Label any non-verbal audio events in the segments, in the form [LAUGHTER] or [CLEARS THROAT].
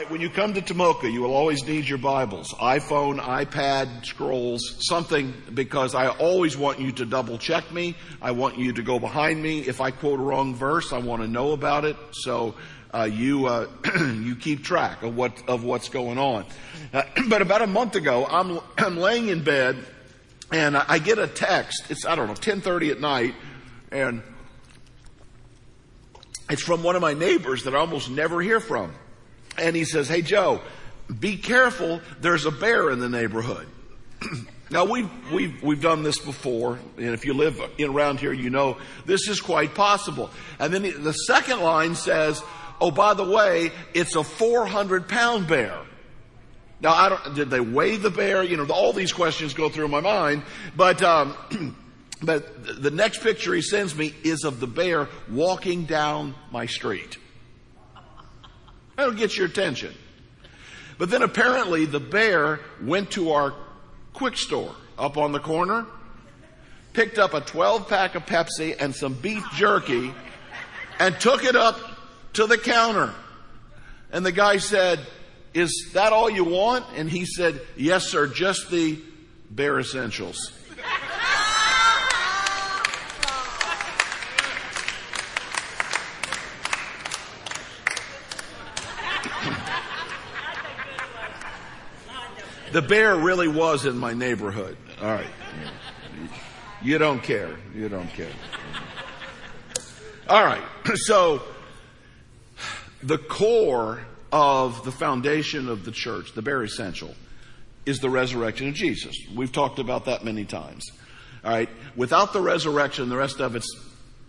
right, when you come to Tomoka, you will always need your Bibles. iPhone, iPad, scrolls, something, because I always want you to double check me. I want you to go behind me. If I quote a wrong verse, I want to know about it. So, uh, you, uh, [CLEARS THROAT] you keep track of what, of what's going on. Uh, [CLEARS THROAT] but about a month ago, I'm, [CLEARS THROAT] I'm laying in bed and I get a text. It's, I don't know, 1030 at night and it's from one of my neighbors that I almost never hear from. And he says, Hey Joe, be careful. There's a bear in the neighborhood. [CLEARS THROAT] now we've, we've, we've done this before. And if you live in, around here, you know this is quite possible. And then the second line says, Oh, by the way, it's a 400 pound bear. Now, I don't, did they weigh the bear? You know, all these questions go through my mind, but, um, [CLEARS THROAT] But the next picture he sends me is of the bear walking down my street. That'll get your attention. But then apparently the bear went to our quick store up on the corner, picked up a 12 pack of Pepsi and some beef jerky, and took it up to the counter. And the guy said, Is that all you want? And he said, Yes, sir, just the bare essentials. The bear really was in my neighborhood. All right. You don't care. You don't care. All right. [CLEARS THROAT] So, the core of the foundation of the church, the bare essential, is the resurrection of Jesus. We've talked about that many times. All right. Without the resurrection, the rest of it's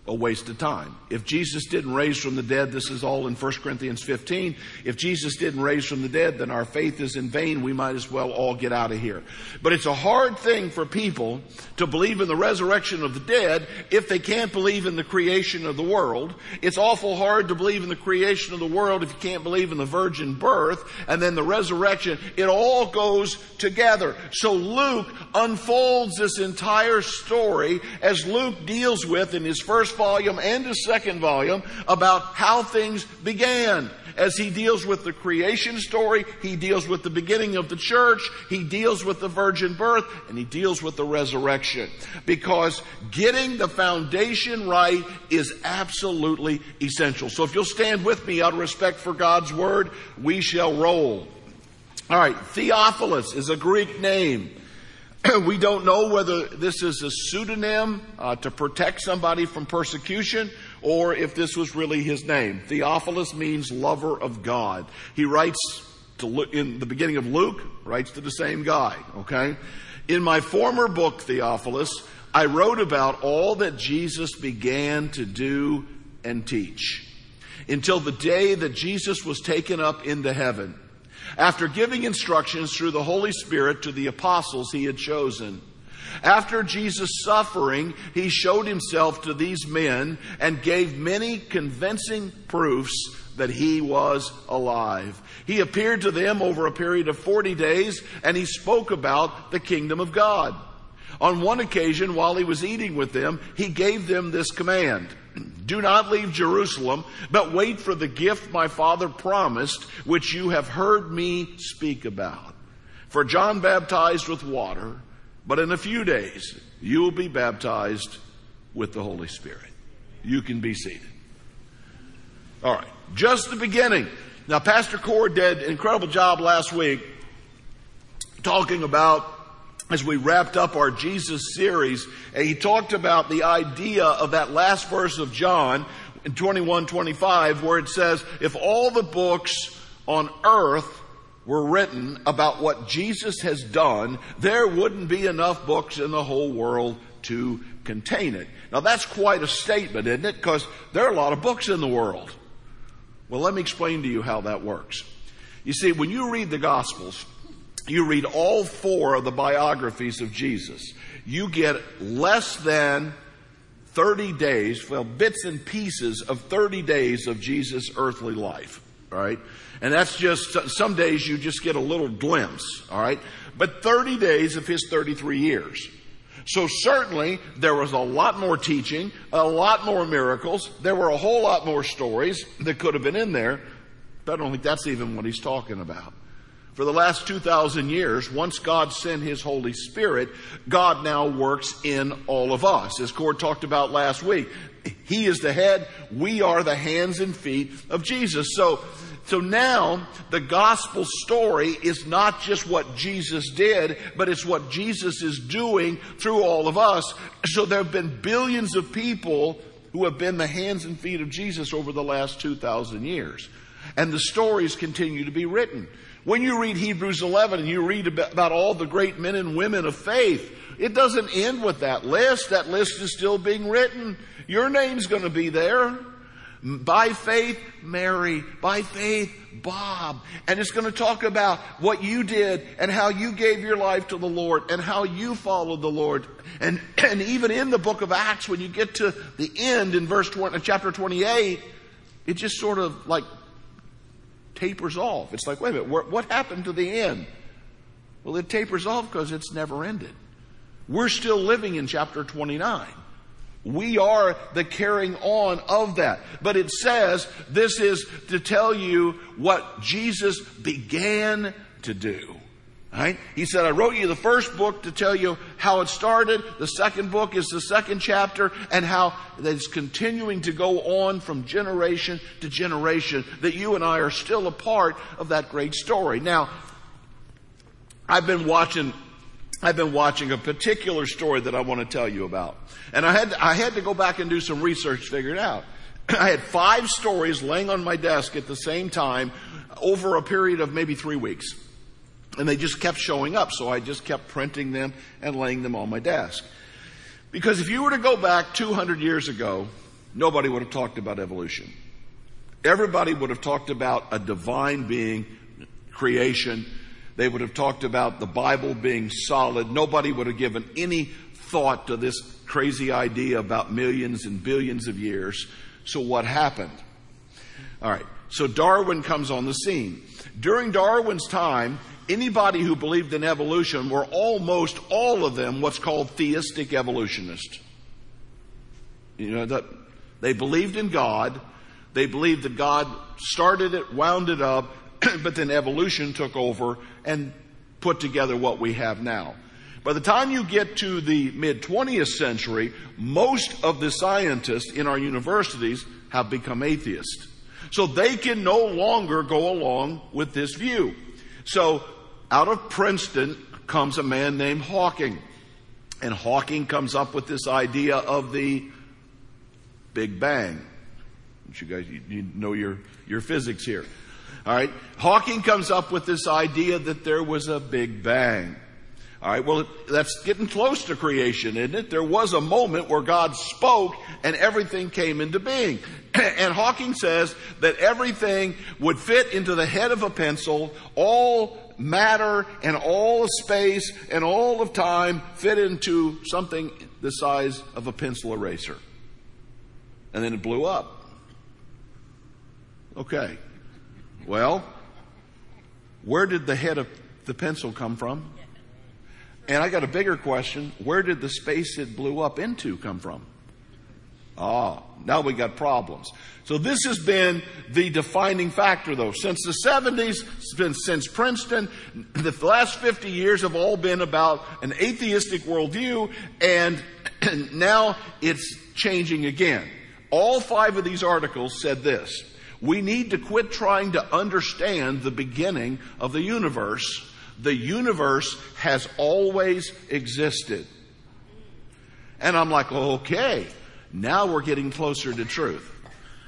a waste of time. If Jesus didn't raise from the dead, this is all in 1 Corinthians 15. If Jesus didn't raise from the dead, then our faith is in vain. We might as well all get out of here. But it's a hard thing for people to believe in the resurrection of the dead if they can't believe in the creation of the world. It's awful hard to believe in the creation of the world if you can't believe in the virgin birth and then the resurrection. It all goes together. So Luke unfolds this entire story as Luke deals with in his first first volume and his second volume about how things began. As he deals with the creation story, he deals with the beginning of the church, he deals with the virgin birth, and he deals with the resurrection. Because getting the foundation right is absolutely essential. So if you'll stand with me out of respect for God's word, we shall roll. All right, Theophilus is a Greek name. [CLEARS THROAT] we don't know whether this is a pseudonym uh, to protect somebody from persecution or if this was really his name. Theophilus means lover of God. He writes to, in the beginning of Luke, writes to the same guy, okay? In my former book, Theophilus, I wrote about all that Jesus began to do and teach until the day that Jesus was taken up into heaven after giving instructions through the Holy Spirit to the apostles he had chosen. After Jesus' suffering, he showed himself to these men and gave many convincing proofs that he was alive. He appeared to them over a period of 40 days and he spoke about the kingdom of God. On one occasion, while he was eating with them, he gave them this command. Do not leave Jerusalem, but wait for the gift my father promised, which you have heard me speak about. For John baptized with water, but in a few days you will be baptized with the Holy Spirit. You can be seated. All right, just the beginning. Now, Pastor Cord did an incredible job last week talking about as we wrapped up our Jesus series, he talked about the idea of that last verse of John in 21, 25, where it says, if all the books on earth were written about what Jesus has done, there wouldn't be enough books in the whole world to contain it. Now that's quite a statement, isn't it? Because there are a lot of books in the world. Well, let me explain to you how that works. You see, when you read the Gospels, you read all four of the biographies of Jesus, you get less than 30 days, well, bits and pieces of 30 days of Jesus' earthly life, all right? And that's just, some days you just get a little glimpse, all right? But 30 days of his 33 years. So certainly there was a lot more teaching, a lot more miracles, there were a whole lot more stories that could have been in there, But I don't think that's even what he's talking about. For the last 2,000 years, once God sent His Holy Spirit, God now works in all of us. As Cord talked about last week, He is the head, we are the hands and feet of Jesus. So, so now the gospel story is not just what Jesus did, but it's what Jesus is doing through all of us. So there have been billions of people who have been the hands and feet of Jesus over the last 2,000 years. And the stories continue to be written. When you read Hebrews 11 and you read about all the great men and women of faith, it doesn't end with that list. That list is still being written. Your name's going to be there. By faith, Mary. By faith, Bob. And it's going to talk about what you did and how you gave your life to the Lord and how you followed the Lord. And, [CLEARS THROAT] and even in the book of Acts, when you get to the end in verse 20, chapter 28, it just sort of like tapers off. It's like, wait a minute, what happened to the end? Well, it tapers off because it's never ended. We're still living in chapter 29. We are the carrying on of that. But it says this is to tell you what Jesus began to do. Right? He said, I wrote you the first book to tell you how it started. The second book is the second chapter and how it's continuing to go on from generation to generation that you and I are still a part of that great story. Now, I've been watching I've been watching a particular story that I want to tell you about. And I had, I had to go back and do some research to figure it out. [CLEARS THROAT] I had five stories laying on my desk at the same time over a period of maybe three weeks. And they just kept showing up, so I just kept printing them and laying them on my desk. Because if you were to go back 200 years ago, nobody would have talked about evolution. Everybody would have talked about a divine being, creation. They would have talked about the Bible being solid. Nobody would have given any thought to this crazy idea about millions and billions of years. So what happened? All right. So Darwin comes on the scene. During Darwin's time, anybody who believed in evolution were almost all of them what's called theistic evolutionists. You know, that they believed in God. They believed that God started it, wound it up, [CLEARS THROAT] but then evolution took over and put together what we have now. By the time you get to the mid 20th century, most of the scientists in our universities have become atheists. So they can no longer go along with this view. So out of Princeton comes a man named Hawking. And Hawking comes up with this idea of the Big Bang. You guys, you, know your, your physics here. All right. Hawking comes up with this idea that there was a Big Bang. All right. Well, that's getting close to creation, isn't it? There was a moment where God spoke and everything came into being. [CLEARS THROAT] and Hawking says that everything would fit into the head of a pencil. All matter and all of space and all of time fit into something the size of a pencil eraser. And then it blew up. Okay. Well, where did the head of the pencil come from? And I got a bigger question. Where did the space it blew up into come from? Ah, now we got problems. So this has been the defining factor though. Since the 70s, since Princeton, the last 50 years have all been about an atheistic worldview and [CLEARS THROAT] now it's changing again. All five of these articles said this. We need to quit trying to understand the beginning of the universe. The universe has always existed. And I'm like, okay, now we're getting closer to truth.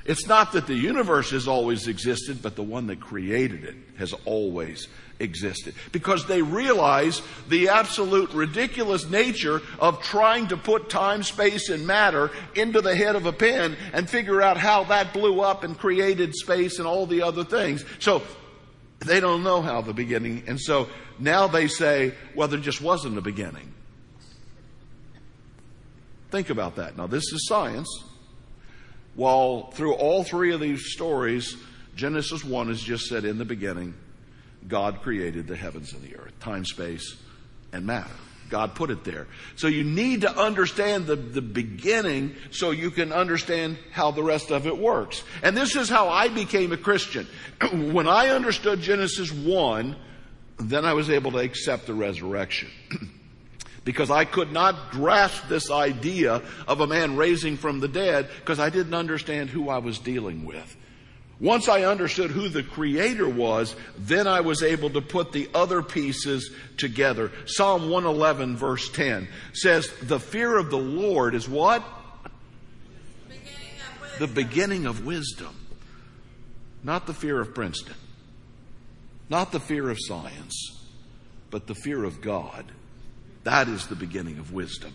It's not that the universe has always existed, but the one that created it has always existed. Because they realize the absolute ridiculous nature of trying to put time, space, and matter into the head of a pen and figure out how that blew up and created space and all the other things. So they don't know how the beginning, and so now they say, well, there just wasn't a beginning. Think about that. Now, this is science. While through all three of these stories, Genesis 1 is just said in the beginning, God created the heavens and the earth, time, space, and matter. God put it there. So you need to understand the, the beginning so you can understand how the rest of it works. And this is how I became a Christian. [CLEARS THROAT] when I understood Genesis 1, then I was able to accept the resurrection. [CLEARS THROAT] because I could not grasp this idea of a man raising from the dead because I didn't understand who I was dealing with. Once I understood who the creator was, then I was able to put the other pieces together. Psalm 111 verse 10 says, the fear of the Lord is what? Beginning The beginning of wisdom. Not the fear of Princeton. Not the fear of science, but the fear of God. That is the beginning of wisdom.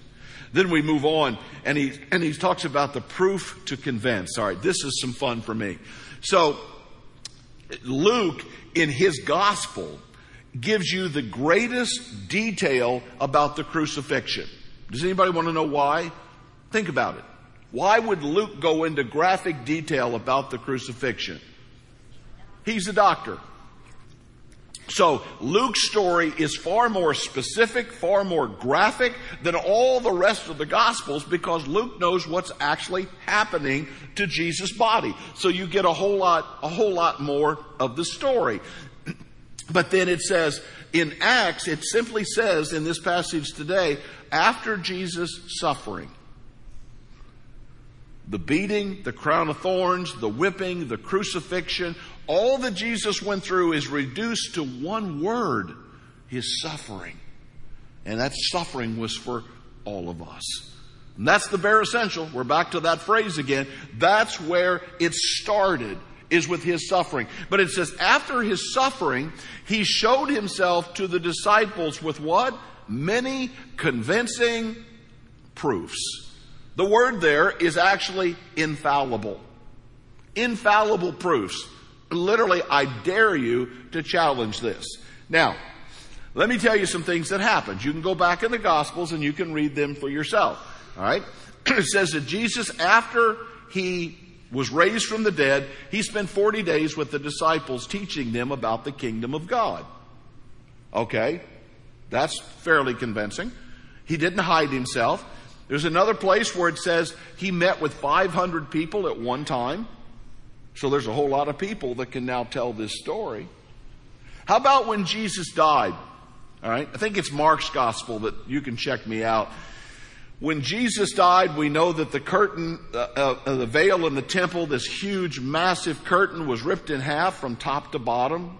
Then we move on and he, and he talks about the proof to convince. All right, this is some fun for me. So, Luke, in his gospel, gives you the greatest detail about the crucifixion. Does anybody want to know why? Think about it. Why would Luke go into graphic detail about the crucifixion? He's a doctor. So Luke's story is far more specific, far more graphic than all the rest of the gospels because Luke knows what's actually happening to Jesus' body. So you get a whole lot, a whole lot more of the story. [CLEARS THROAT] But then it says in Acts, it simply says in this passage today, after Jesus' suffering, the beating, the crown of thorns, the whipping, the crucifixion, all that Jesus went through is reduced to one word his suffering. And that suffering was for all of us. And that's the bare essential. We're back to that phrase again. That's where it started, is with his suffering. But it says, after his suffering, he showed himself to the disciples with what? Many convincing proofs. The word there is actually infallible. Infallible proofs. Literally, I dare you to challenge this. Now, let me tell you some things that happened. You can go back in the Gospels and you can read them for yourself. All right? [CLEARS THROAT] it says that Jesus, after he was raised from the dead, he spent 40 days with the disciples teaching them about the kingdom of God. Okay? That's fairly convincing. He didn't hide himself. There's another place where it says he met with 500 people at one time. So there's a whole lot of people that can now tell this story. How about when Jesus died? All right. I think it's Mark's gospel that you can check me out. When Jesus died, we know that the curtain, uh, uh, the veil in the temple, this huge, massive curtain was ripped in half from top to bottom.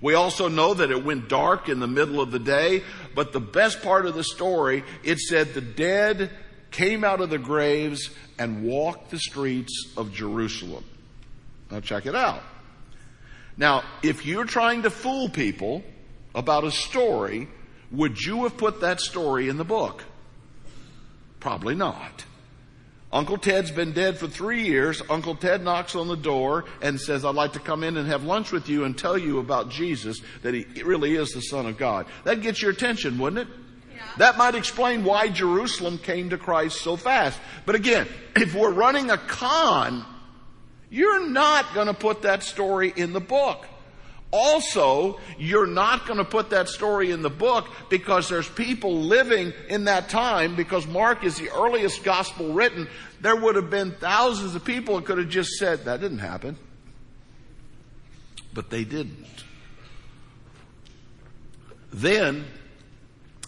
We also know that it went dark in the middle of the day, but the best part of the story, it said the dead came out of the graves and walked the streets of Jerusalem. Now check it out. Now, if you're trying to fool people about a story, would you have put that story in the book? Probably not. Uncle Ted's been dead for three years. Uncle Ted knocks on the door and says, I'd like to come in and have lunch with you and tell you about Jesus, that he really is the Son of God. That gets your attention, wouldn't it? Yeah. That might explain why Jerusalem came to Christ so fast. But again, if we're running a con, you're not going to put that story in the book. Also, you're not going to put that story in the book because there's people living in that time because Mark is the earliest gospel written. There would have been thousands of people that could have just said, that didn't happen. But they didn't. Then,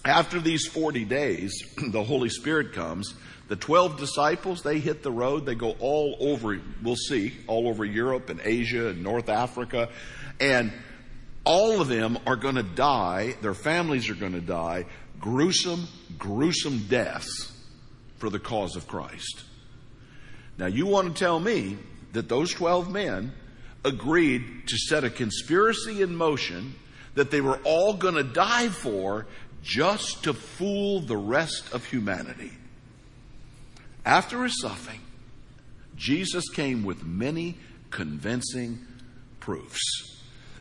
after these 40 days, [CLEARS THROAT] the Holy Spirit comes. The 12 disciples, they hit the road. They go all over, we'll see, all over Europe and Asia and North Africa. And all of them are going to die. Their families are going to die gruesome, gruesome deaths for the cause of Christ. Now, you want to tell me that those 12 men agreed to set a conspiracy in motion that they were all going to die for just to fool the rest of humanity. After his suffering, Jesus came with many convincing proofs.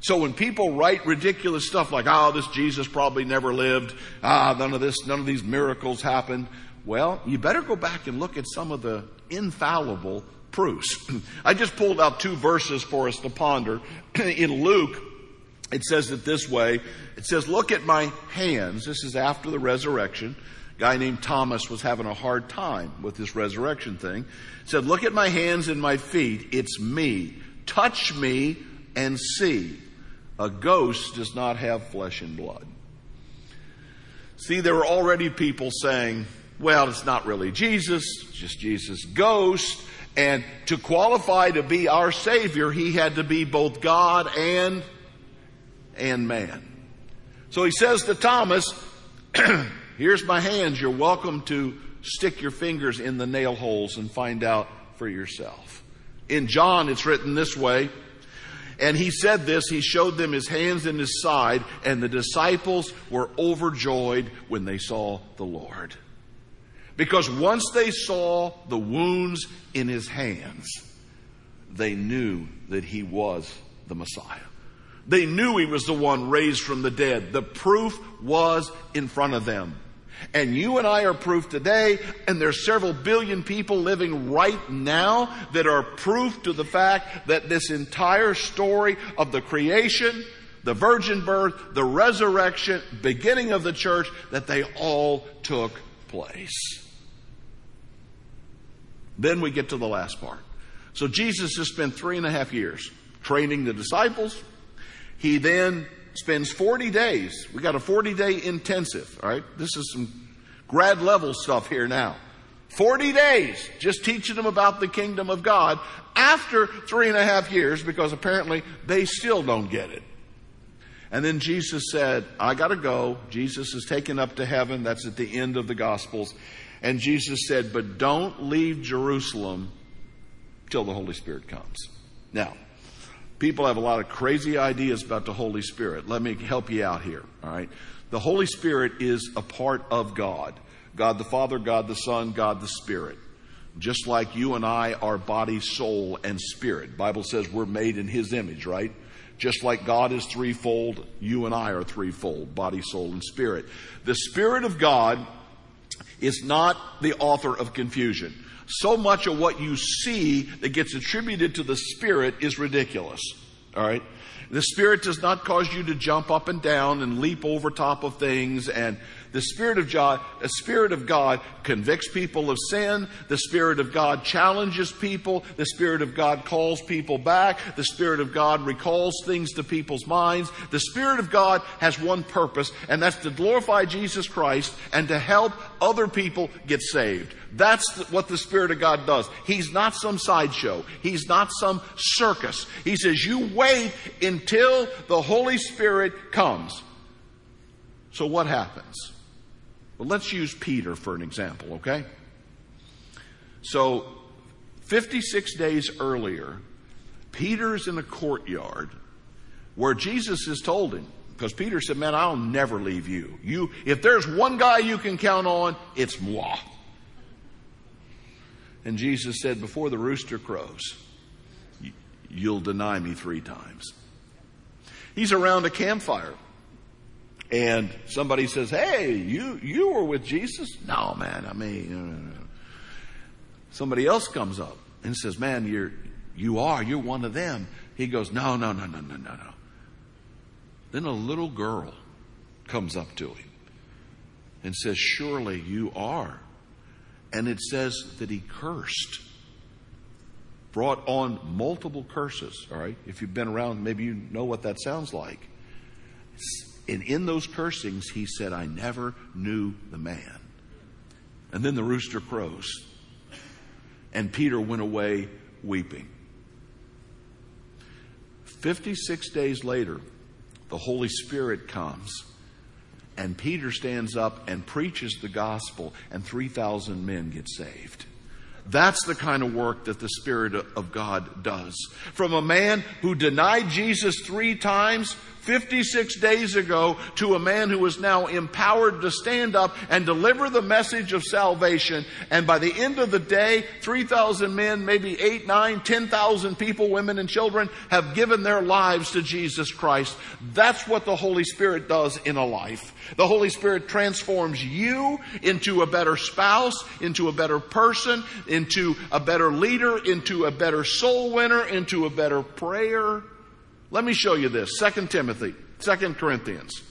So when people write ridiculous stuff like, oh, this Jesus probably never lived, ah, none of this, none of these miracles happened, well, you better go back and look at some of the infallible proofs. [CLEARS THROAT] I just pulled out two verses for us to ponder. [CLEARS THROAT] In Luke, it says it this way. It says, look at my hands. This is after the resurrection. A guy named Thomas was having a hard time with this resurrection thing. He said, look at my hands and my feet. It's me. Touch me and see. A ghost does not have flesh and blood. See, there were already people saying, well, it's not really Jesus, it's just Jesus' ghost. And to qualify to be our Savior, He had to be both God and, and man. So He says to Thomas, [CLEARS THROAT] here's my hands, you're welcome to stick your fingers in the nail holes and find out for yourself. In John, it's written this way, and he said this, he showed them his hands and his side, and the disciples were overjoyed when they saw the Lord. Because once they saw the wounds in his hands, they knew that he was the Messiah. They knew he was the one raised from the dead. The proof was in front of them. And you and I are proof today, and there's several billion people living right now that are proof to the fact that this entire story of the creation, the virgin birth, the resurrection, beginning of the church, that they all took place. Then we get to the last part. So Jesus has spent three and a half years training the disciples. He then spends 40 days. We got a 40 day intensive, all right? This is some grad level stuff here now. 40 days just teaching them about the kingdom of God after three and a half years because apparently they still don't get it. And then Jesus said, I gotta go. Jesus is taken up to heaven. That's at the end of the Gospels. And Jesus said, but don't leave Jerusalem till the Holy Spirit comes. Now, people have a lot of crazy ideas about the Holy Spirit. Let me help you out here, alright? The Holy Spirit is a part of God. God the Father, God the Son, God the Spirit. Just like you and I are body, soul, and spirit. Bible says we're made in His image, right? Just like God is threefold, you and I are threefold, body, soul, and spirit. The Spirit of God is not the author of confusion. So much of what you see that gets attributed to the Spirit is ridiculous. Alright? The Spirit does not cause you to jump up and down and leap over top of things and the Spirit of God, the Spirit of God convicts people of sin. The Spirit of God challenges people. The Spirit of God calls people back. The Spirit of God recalls things to people's minds. The Spirit of God has one purpose, and that's to glorify Jesus Christ and to help other people get saved. That's what the Spirit of God does. He's not some sideshow. He's not some circus. He says, you wait until the Holy Spirit comes. So what happens? Well, let's use Peter for an example, okay? So, 56 days earlier, Peter's in a courtyard where Jesus has told him, because Peter said, man, I'll never leave you. You, if there's one guy you can count on, it's moi. And Jesus said, before the rooster crows, you'll deny me three times. He's around a campfire and somebody says, "Hey, you you were with Jesus?" No, man. I mean, somebody else comes up and says, "Man, you're you are. You're one of them." He goes, "No, no, no, no, no, no, no." Then a little girl comes up to him and says, "Surely you are." And it says that he cursed brought on multiple curses, all right? If you've been around, maybe you know what that sounds like. And in those cursings, he said, I never knew the man. And then the rooster crows. And Peter went away weeping. 56 days later, the Holy Spirit comes. And Peter stands up and preaches the gospel, and 3,000 men get saved. That's the kind of work that the Spirit of God does. From a man who denied Jesus three times 56 days ago to a man who is now empowered to stand up and deliver the message of salvation. And by the end of the day, 3,000 men, maybe 8, 9, 10,000 people, women and children have given their lives to Jesus Christ. That's what the Holy Spirit does in a life. The Holy Spirit transforms you into a better spouse, into a better person, into a better leader, into a better soul winner, into a better prayer Let me show you this. 2 Timothy, 2 Corinthians,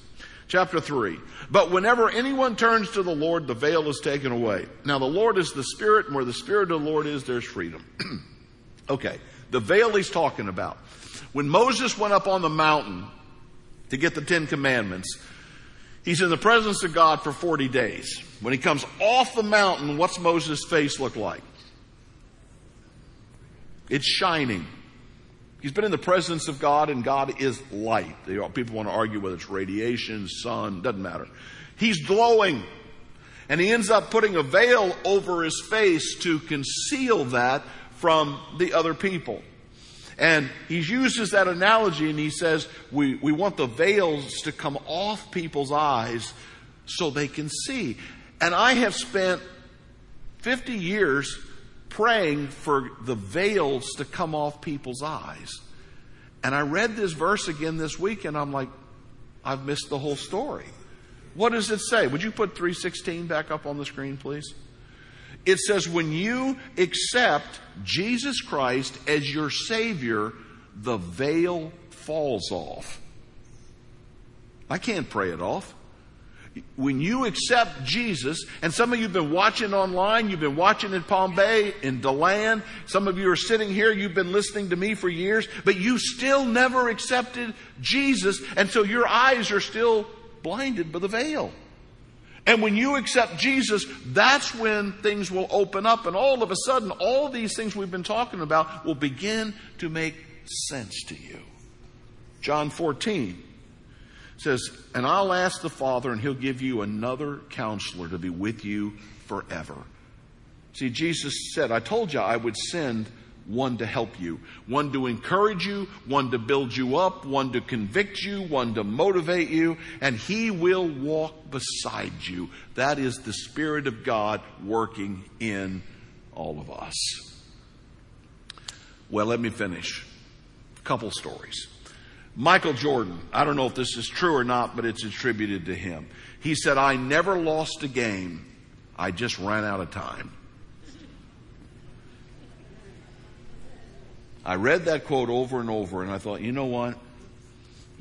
chapter 3. But whenever anyone turns to the Lord, the veil is taken away. Now the Lord is the Spirit, and where the Spirit of the Lord is, there's freedom. [CLEARS THROAT] okay, the veil he's talking about. When Moses went up on the mountain to get the Ten Commandments, he's in the presence of God for 40 days. When he comes off the mountain, what's Moses' face look like? It's shining. He's been in the presence of God, and God is light. People want to argue whether it's radiation, sun, doesn't matter. He's glowing. And he ends up putting a veil over his face to conceal that from the other people. And he uses that analogy and he says, we, we want the veils to come off people's eyes so they can see. And I have spent 50 years praying for the veils to come off people's eyes. And I read this verse again this week and I'm like, I've missed the whole story. What does it say? Would you put 316 back up on the screen, please? It says, when you accept Jesus Christ as your Savior, the veil falls off. I can't pray it off when you accept Jesus, and some of you have been watching online, you've been watching in Palm Bay, in DeLand, some of you are sitting here, you've been listening to me for years, but you still never accepted Jesus, and so your eyes are still blinded by the veil. And when you accept Jesus, that's when things will open up, and all of a sudden, all these things we've been talking about will begin to make sense to you. John 14 says, And I'll ask the Father, and he'll give you another counselor to be with you forever. See, Jesus said, I told you I would send one to help you, one to encourage you, one to build you up, one to convict you, one to motivate you, and he will walk beside you. That is the Spirit of God working in all of us. Well, let me finish. A couple stories. Michael Jordan, I don't know if this is true or not, but it's attributed to him. He said, I never lost a game. I just ran out of time. I read that quote over and over and I thought, you know what?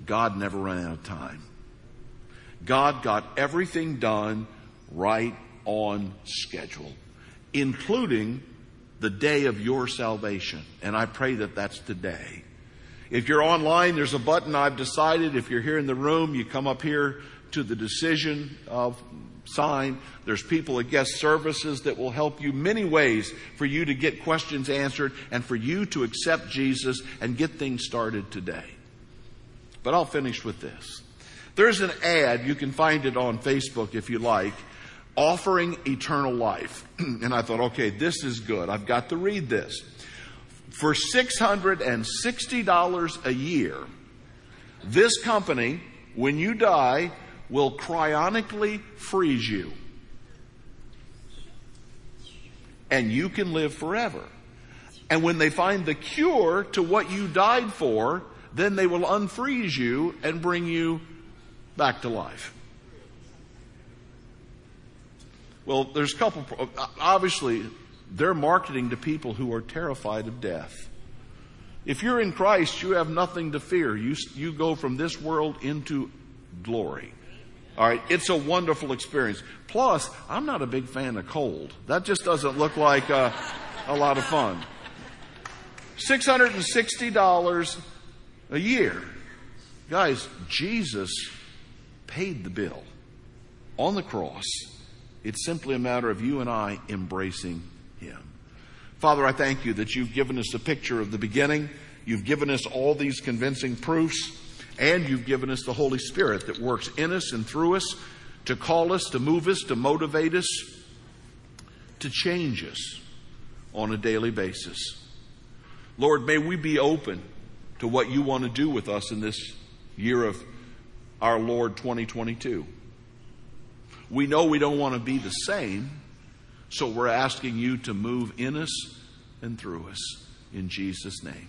God never ran out of time. God got everything done right on schedule, including the day of your salvation. And I pray that that's today. If you're online, there's a button I've decided. If you're here in the room, you come up here to the decision sign. There's people at guest services that will help you many ways for you to get questions answered and for you to accept Jesus and get things started today. But I'll finish with this. There's an ad, you can find it on Facebook if you like, offering eternal life. [CLEARS THROAT] and I thought, okay, this is good. I've got to read this for $660 a year, this company, when you die, will cryonically freeze you. And you can live forever. And when they find the cure to what you died for, then they will unfreeze you and bring you back to life. Well, there's a couple, obviously, they're marketing to people who are terrified of death. If you're in Christ, you have nothing to fear. You, you go from this world into glory. All right, it's a wonderful experience. Plus, I'm not a big fan of cold. That just doesn't look like uh, a lot of fun. $660 a year. Guys, Jesus paid the bill on the cross. It's simply a matter of you and I embracing him. Father, I thank you that you've given us a picture of the beginning. You've given us all these convincing proofs, and you've given us the Holy Spirit that works in us and through us to call us, to move us, to motivate us, to change us on a daily basis. Lord, may we be open to what you want to do with us in this year of our Lord 2022. We know we don't want to be the same. So we're asking you to move in us and through us. In Jesus' name.